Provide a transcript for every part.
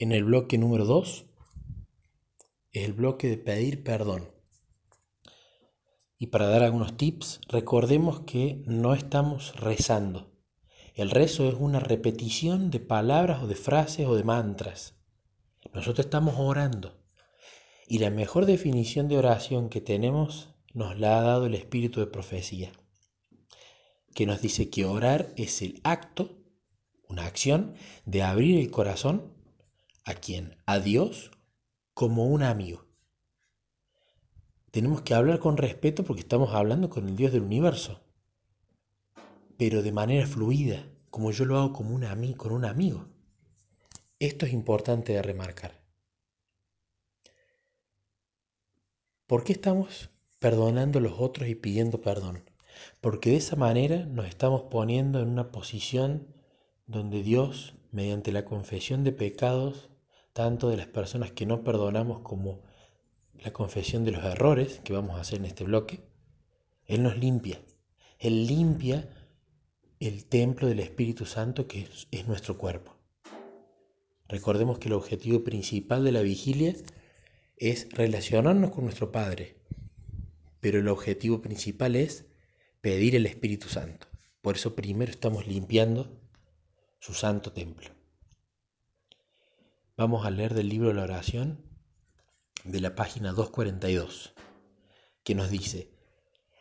en el bloque número 2 es el bloque de pedir perdón. Y para dar algunos tips, recordemos que no estamos rezando. El rezo es una repetición de palabras o de frases o de mantras. Nosotros estamos orando. Y la mejor definición de oración que tenemos nos la ha dado el espíritu de profecía, que nos dice que orar es el acto, una acción, de abrir el corazón ¿A quién? A Dios como un amigo. Tenemos que hablar con respeto porque estamos hablando con el Dios del universo, pero de manera fluida, como yo lo hago como un amigo, con un amigo. Esto es importante de remarcar. ¿Por qué estamos perdonando a los otros y pidiendo perdón? Porque de esa manera nos estamos poniendo en una posición donde Dios, mediante la confesión de pecados, tanto de las personas que no perdonamos como la confesión de los errores que vamos a hacer en este bloque, Él nos limpia. Él limpia el templo del Espíritu Santo que es, nuestro cuerpo. Recordemos que el objetivo principal de la vigilia es relacionarnos con nuestro Padre, pero el objetivo principal es pedir el Espíritu Santo. Por eso primero estamos limpiando su santo templo. Vamos a leer del libro la oración de la página 242, que nos dice,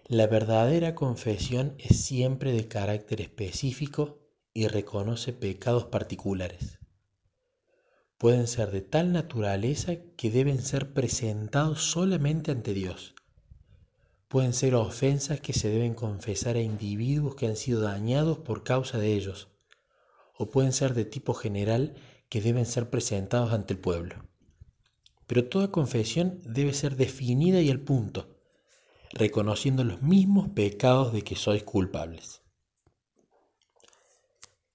la verdadera confesión es siempre de carácter específico y reconoce pecados particulares. Pueden ser de tal naturaleza que deben ser presentados solamente ante Dios. Pueden ser ofensas que se deben confesar a individuos que han sido dañados por causa de ellos, o pueden ser de tipo general que deben ser presentados ante el pueblo. Pero toda confesión debe ser definida y al punto, reconociendo los mismos pecados de que sois culpables.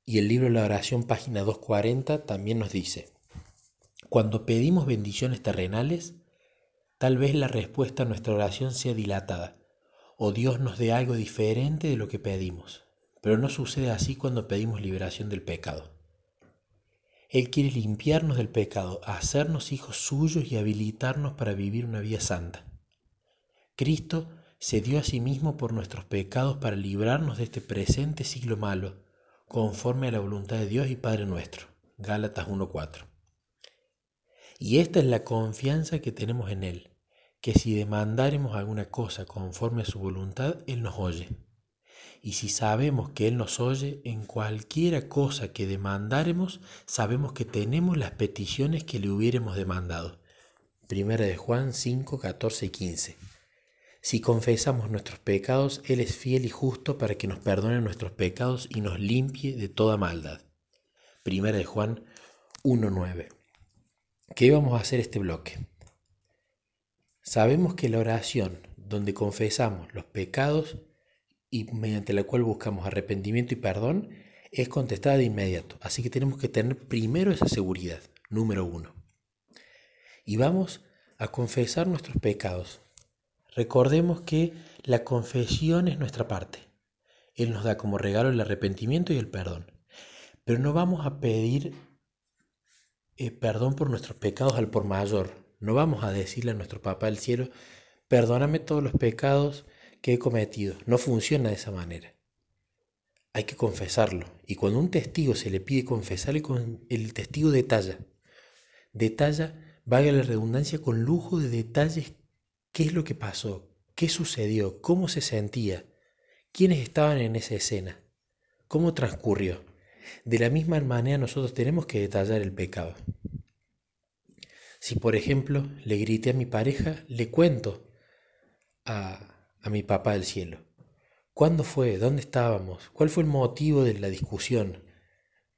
Y el libro de la oración, página 240, también nos dice, cuando pedimos bendiciones terrenales, tal vez la respuesta a nuestra oración sea dilatada, o Dios nos dé algo diferente de lo que pedimos, pero no sucede así cuando pedimos liberación del pecado. Él quiere limpiarnos del pecado, hacernos hijos suyos y habilitarnos para vivir una vida santa. Cristo se dio a sí mismo por nuestros pecados para librarnos de este presente siglo malo, conforme a la voluntad de Dios y Padre nuestro. Gálatas 1.4. Y esta es la confianza que tenemos en Él, que si demandáremos alguna cosa conforme a su voluntad, Él nos oye. Y si sabemos que Él nos oye en cualquiera cosa que demandáremos, sabemos que tenemos las peticiones que le hubiéramos demandado. Primera de Juan 5, 14 y 15. Si confesamos nuestros pecados, Él es fiel y justo para que nos perdone nuestros pecados y nos limpie de toda maldad. Primera de Juan 1.9. ¿Qué vamos a hacer este bloque? Sabemos que la oración donde confesamos los pecados y mediante la cual buscamos arrepentimiento y perdón es contestada de inmediato. Así que tenemos que tener primero esa seguridad, número uno. Y vamos a confesar nuestros pecados. Recordemos que la confesión es nuestra parte. Él nos da como regalo el arrepentimiento y el perdón. Pero no vamos a pedir eh, perdón por nuestros pecados al por mayor. No vamos a decirle a nuestro Papá del cielo, perdóname todos los pecados que he cometido. No funciona de esa manera. Hay que confesarlo. Y cuando un testigo se le pide confesarle, el testigo detalla. Detalla, valga la redundancia, con lujo de detalles qué es lo que pasó, qué sucedió, cómo se sentía, quiénes estaban en esa escena, cómo transcurrió. De la misma manera nosotros tenemos que detallar el pecado. Si por ejemplo le grité a mi pareja, le cuento a, a mi papá del cielo. ¿Cuándo fue? ¿Dónde estábamos? ¿Cuál fue el motivo de la discusión?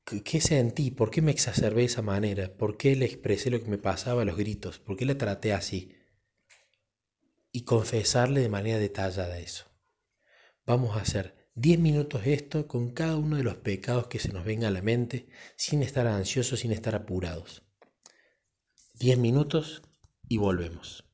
¿Qué sentí? ¿Por qué me exacerbé de esa manera? ¿Por qué le expresé lo que me pasaba a los gritos? ¿Por qué le traté así? Y confesarle de manera detallada eso. Vamos a hacer 10 minutos esto con cada uno de los pecados que se nos venga a la mente, sin estar ansiosos, sin estar apurados. 10 minutos y volvemos.